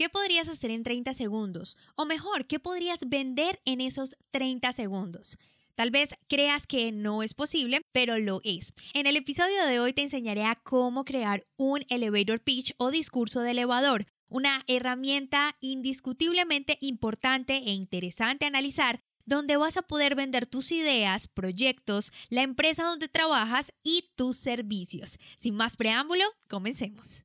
¿Qué podrías hacer en 30 segundos? O mejor, ¿qué podrías vender en esos 30 segundos? Tal vez creas que no es posible, pero lo es. En el episodio de hoy te enseñaré a cómo crear un elevator pitch o discurso de elevador, una herramienta indiscutiblemente importante e interesante a analizar donde vas a poder vender tus ideas, proyectos, la empresa donde trabajas y tus servicios. Sin más preámbulo, comencemos.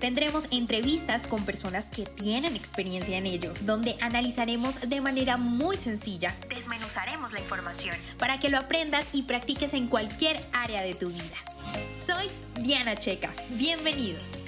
Tendremos entrevistas con personas que tienen experiencia en ello, donde analizaremos de manera muy sencilla, desmenuzaremos la información para que lo aprendas y practiques en cualquier área de tu vida. Soy Diana Checa, bienvenidos.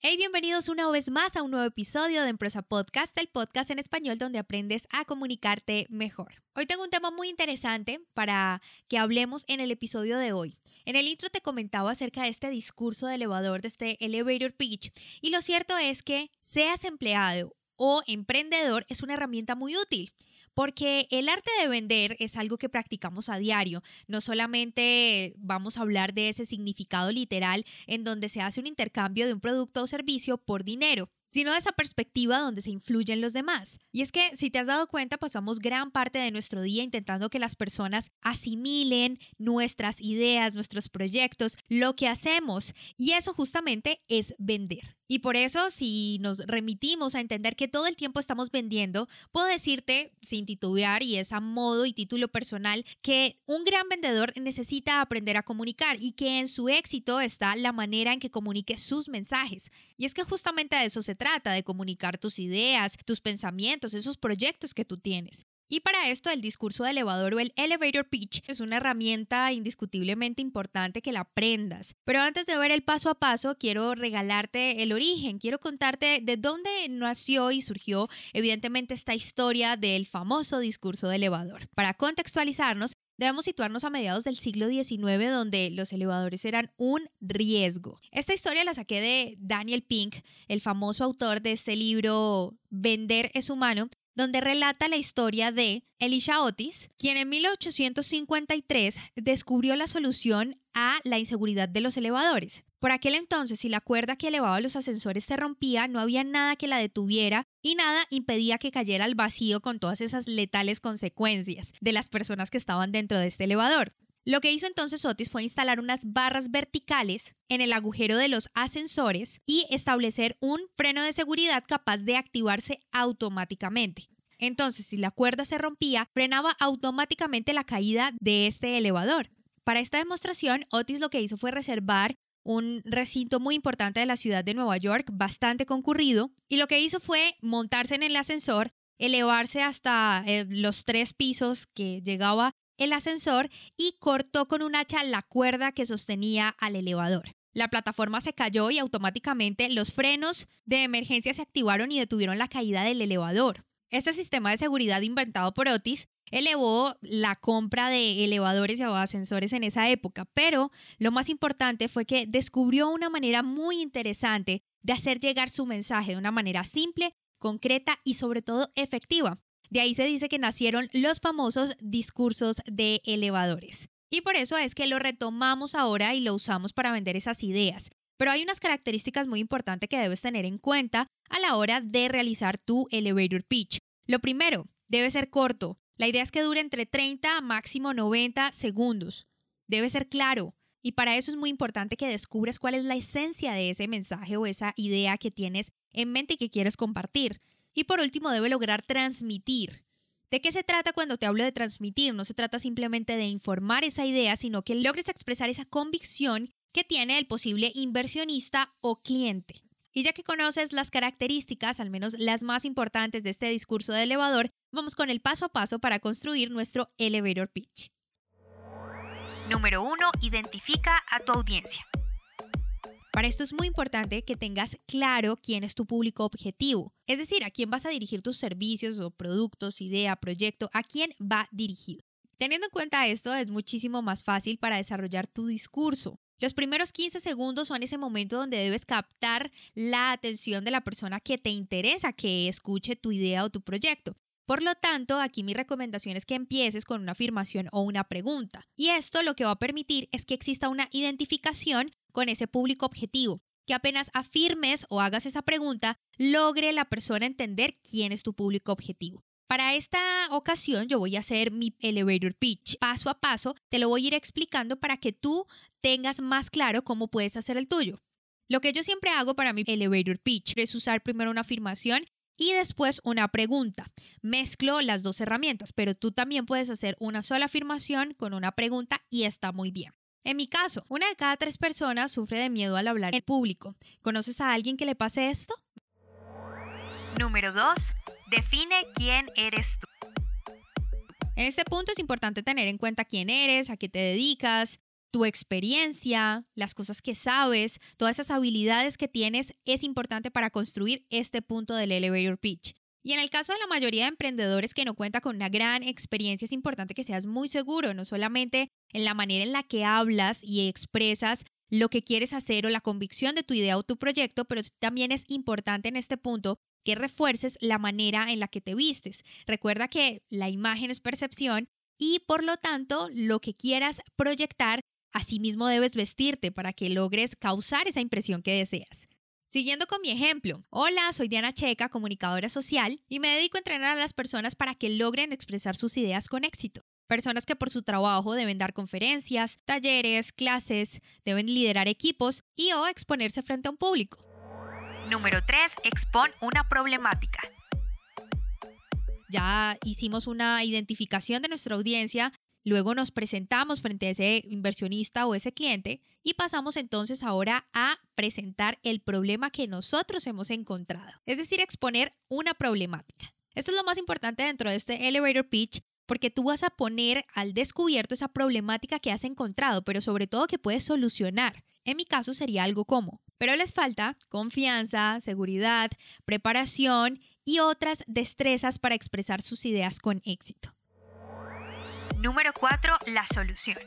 Hey, bienvenidos una vez más a un nuevo episodio de Empresa Podcast, el podcast en español donde aprendes a comunicarte mejor. Hoy tengo un tema muy interesante para que hablemos en el episodio de hoy. En el intro te comentaba acerca de este discurso de elevador, de este elevator pitch, y lo cierto es que seas empleado o emprendedor es una herramienta muy útil porque el arte de vender es algo que practicamos a diario. No solamente vamos a hablar de ese significado literal en donde se hace un intercambio de un producto o servicio por dinero sino de esa perspectiva donde se influyen los demás. Y es que, si te has dado cuenta, pasamos gran parte de nuestro día intentando que las personas asimilen nuestras ideas, nuestros proyectos, lo que hacemos, y eso justamente es vender. Y por eso, si nos remitimos a entender que todo el tiempo estamos vendiendo, puedo decirte, sin titubear y es a modo y título personal, que un gran vendedor necesita aprender a comunicar y que en su éxito está la manera en que comunique sus mensajes. Y es que justamente de eso se trata, de comunicar tus ideas, tus pensamientos, esos proyectos que tú tienes. Y para esto el discurso de elevador o el elevator pitch es una herramienta indiscutiblemente importante que la aprendas. Pero antes de ver el paso a paso, quiero regalarte el origen, quiero contarte de dónde nació y surgió evidentemente esta historia del famoso discurso de elevador. Para contextualizarnos, Debemos situarnos a mediados del siglo XIX donde los elevadores eran un riesgo. Esta historia la saqué de Daniel Pink, el famoso autor de este libro Vender es humano, donde relata la historia de Elisha Otis, quien en 1853 descubrió la solución a la inseguridad de los elevadores. Por aquel entonces, si la cuerda que elevaba los ascensores se rompía, no había nada que la detuviera y nada impedía que cayera al vacío con todas esas letales consecuencias de las personas que estaban dentro de este elevador. Lo que hizo entonces Otis fue instalar unas barras verticales en el agujero de los ascensores y establecer un freno de seguridad capaz de activarse automáticamente. Entonces, si la cuerda se rompía, frenaba automáticamente la caída de este elevador. Para esta demostración, Otis lo que hizo fue reservar un recinto muy importante de la ciudad de Nueva York, bastante concurrido, y lo que hizo fue montarse en el ascensor, elevarse hasta eh, los tres pisos que llegaba el ascensor y cortó con un hacha la cuerda que sostenía al elevador. La plataforma se cayó y automáticamente los frenos de emergencia se activaron y detuvieron la caída del elevador. Este sistema de seguridad inventado por Otis elevó la compra de elevadores y ascensores en esa época, pero lo más importante fue que descubrió una manera muy interesante de hacer llegar su mensaje de una manera simple, concreta y sobre todo efectiva. De ahí se dice que nacieron los famosos discursos de elevadores. Y por eso es que lo retomamos ahora y lo usamos para vender esas ideas. Pero hay unas características muy importantes que debes tener en cuenta a la hora de realizar tu elevator pitch. Lo primero, debe ser corto. La idea es que dure entre 30 a máximo 90 segundos. Debe ser claro. Y para eso es muy importante que descubras cuál es la esencia de ese mensaje o esa idea que tienes en mente y que quieres compartir. Y por último, debe lograr transmitir. ¿De qué se trata cuando te hablo de transmitir? No se trata simplemente de informar esa idea, sino que logres expresar esa convicción que tiene el posible inversionista o cliente. Y ya que conoces las características, al menos las más importantes de este discurso de elevador, vamos con el paso a paso para construir nuestro elevator pitch. Número 1. Identifica a tu audiencia. Para esto es muy importante que tengas claro quién es tu público objetivo, es decir, a quién vas a dirigir tus servicios o productos, idea, proyecto, a quién va dirigido. Teniendo en cuenta esto, es muchísimo más fácil para desarrollar tu discurso. Los primeros 15 segundos son ese momento donde debes captar la atención de la persona que te interesa que escuche tu idea o tu proyecto. Por lo tanto, aquí mi recomendación es que empieces con una afirmación o una pregunta. Y esto lo que va a permitir es que exista una identificación con ese público objetivo, que apenas afirmes o hagas esa pregunta, logre la persona entender quién es tu público objetivo. Para esta ocasión yo voy a hacer mi elevator pitch. Paso a paso te lo voy a ir explicando para que tú tengas más claro cómo puedes hacer el tuyo. Lo que yo siempre hago para mi elevator pitch es usar primero una afirmación y después una pregunta. Mezclo las dos herramientas, pero tú también puedes hacer una sola afirmación con una pregunta y está muy bien. En mi caso, una de cada tres personas sufre de miedo al hablar en público. ¿Conoces a alguien que le pase esto? Número 2. Define quién eres tú. En este punto es importante tener en cuenta quién eres, a qué te dedicas, tu experiencia, las cosas que sabes, todas esas habilidades que tienes es importante para construir este punto del elevator pitch. Y en el caso de la mayoría de emprendedores que no cuenta con una gran experiencia, es importante que seas muy seguro, no solamente en la manera en la que hablas y expresas lo que quieres hacer o la convicción de tu idea o tu proyecto, pero también es importante en este punto refuerces la manera en la que te vistes. Recuerda que la imagen es percepción y por lo tanto lo que quieras proyectar Asimismo debes vestirte para que logres causar esa impresión que deseas. Siguiendo con mi ejemplo, hola, soy Diana Checa, comunicadora social, y me dedico a entrenar a las personas para que logren expresar sus ideas con éxito. Personas que por su trabajo deben dar conferencias, talleres, clases, deben liderar equipos y o exponerse frente a un público. Número 3. Expon una problemática. Ya hicimos una identificación de nuestra audiencia, Luego nos presentamos frente a ese inversionista o ese cliente y pasamos entonces ahora a presentar el problema que nosotros hemos encontrado, es decir, exponer una problemática. Esto es lo más importante dentro de este elevator pitch porque tú vas a poner al descubierto esa problemática que has encontrado, pero sobre todo que puedes solucionar. En mi caso sería algo como, pero les falta confianza, seguridad, preparación y otras destrezas para expresar sus ideas con éxito. Número 4. La solución.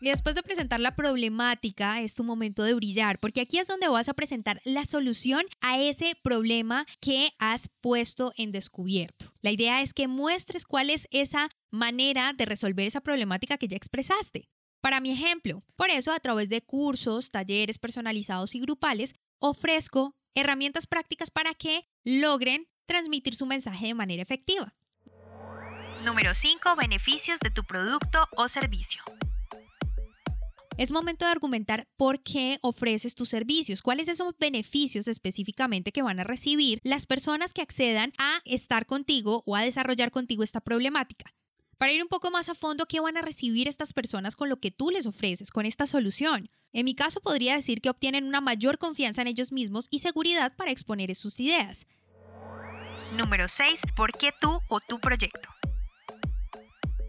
Y después de presentar la problemática, es tu momento de brillar, porque aquí es donde vas a presentar la solución a ese problema que has puesto en descubierto. La idea es que muestres cuál es esa manera de resolver esa problemática que ya expresaste. Para mi ejemplo, por eso a través de cursos, talleres personalizados y grupales, ofrezco herramientas prácticas para que logren transmitir su mensaje de manera efectiva. Número 5. Beneficios de tu producto o servicio. Es momento de argumentar por qué ofreces tus servicios, cuáles son esos beneficios específicamente que van a recibir las personas que accedan a estar contigo o a desarrollar contigo esta problemática. Para ir un poco más a fondo, ¿qué van a recibir estas personas con lo que tú les ofreces, con esta solución? En mi caso podría decir que obtienen una mayor confianza en ellos mismos y seguridad para exponer sus ideas. Número 6. ¿Por qué tú o tu proyecto?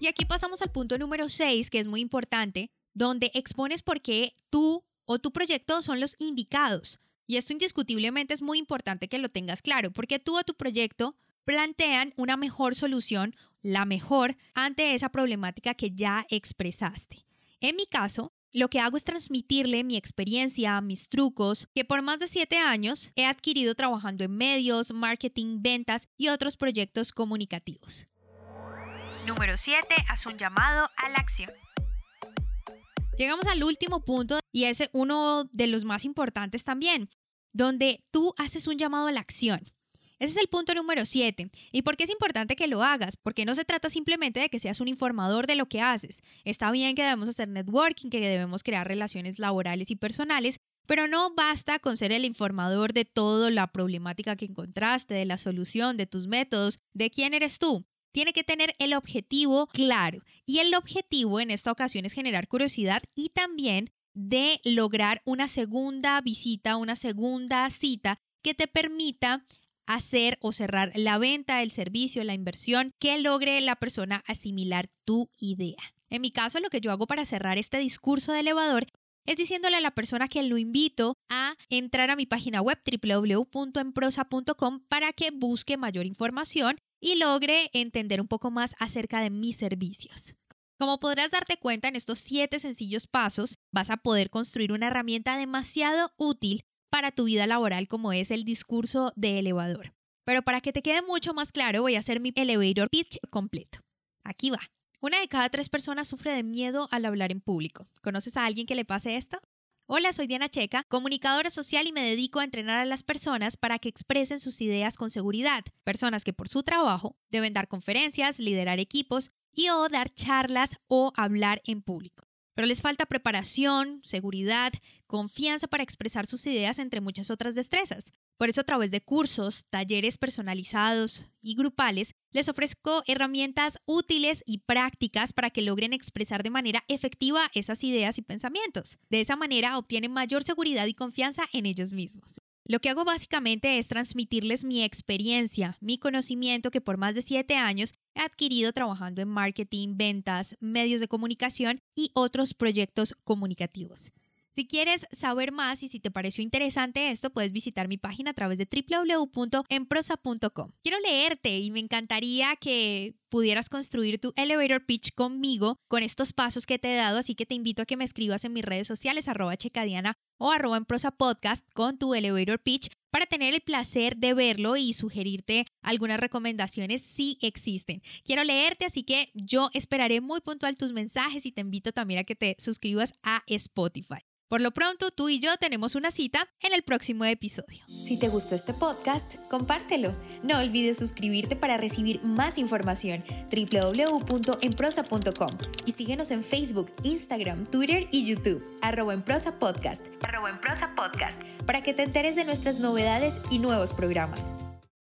Y aquí pasamos al punto número 6, que es muy importante, donde expones por qué tú o tu proyecto son los indicados. Y esto indiscutiblemente es muy importante que lo tengas claro, porque tú o tu proyecto plantean una mejor solución, la mejor, ante esa problemática que ya expresaste. En mi caso, lo que hago es transmitirle mi experiencia, mis trucos, que por más de siete años he adquirido trabajando en medios, marketing, ventas y otros proyectos comunicativos. Número 7. Haz un llamado a la acción. Llegamos al último punto y es uno de los más importantes también, donde tú haces un llamado a la acción. Ese es el punto número 7. ¿Y por qué es importante que lo hagas? Porque no se trata simplemente de que seas un informador de lo que haces. Está bien que debemos hacer networking, que debemos crear relaciones laborales y personales, pero no basta con ser el informador de toda la problemática que encontraste, de la solución, de tus métodos, de quién eres tú tiene que tener el objetivo claro. Y el objetivo en esta ocasión es generar curiosidad y también de lograr una segunda visita, una segunda cita que te permita hacer o cerrar la venta, el servicio, la inversión, que logre la persona asimilar tu idea. En mi caso, lo que yo hago para cerrar este discurso de elevador es diciéndole a la persona que lo invito a entrar a mi página web www.emprosa.com para que busque mayor información y logre entender un poco más acerca de mis servicios. Como podrás darte cuenta, en estos siete sencillos pasos vas a poder construir una herramienta demasiado útil para tu vida laboral como es el discurso de elevador. Pero para que te quede mucho más claro, voy a hacer mi elevator pitch completo. Aquí va. Una de cada tres personas sufre de miedo al hablar en público. ¿Conoces a alguien que le pase esto? Hola, soy Diana Checa, comunicadora social y me dedico a entrenar a las personas para que expresen sus ideas con seguridad. Personas que por su trabajo deben dar conferencias, liderar equipos y o dar charlas o hablar en público. Pero les falta preparación, seguridad, confianza para expresar sus ideas entre muchas otras destrezas. Por eso a través de cursos, talleres personalizados y grupales, les ofrezco herramientas útiles y prácticas para que logren expresar de manera efectiva esas ideas y pensamientos. De esa manera obtienen mayor seguridad y confianza en ellos mismos. Lo que hago básicamente es transmitirles mi experiencia, mi conocimiento que por más de siete años he adquirido trabajando en marketing, ventas, medios de comunicación y otros proyectos comunicativos. Si quieres saber más y si te pareció interesante esto, puedes visitar mi página a través de www.emprosa.com. Quiero leerte y me encantaría que pudieras construir tu elevator pitch conmigo con estos pasos que te he dado, así que te invito a que me escribas en mis redes sociales arroba checadiana o arroba en prosa podcast con tu elevator pitch para tener el placer de verlo y sugerirte algunas recomendaciones si existen. Quiero leerte, así que yo esperaré muy puntual tus mensajes y te invito también a que te suscribas a Spotify. Por lo pronto, tú y yo tenemos una cita en el próximo episodio. Si te gustó este podcast, compártelo. No olvides suscribirte para recibir más información www.enprosa.com y síguenos en Facebook, Instagram, Twitter y YouTube, arroba en prosa podcast, arroba en prosa podcast, para que te enteres de nuestras novedades y nuevos programas.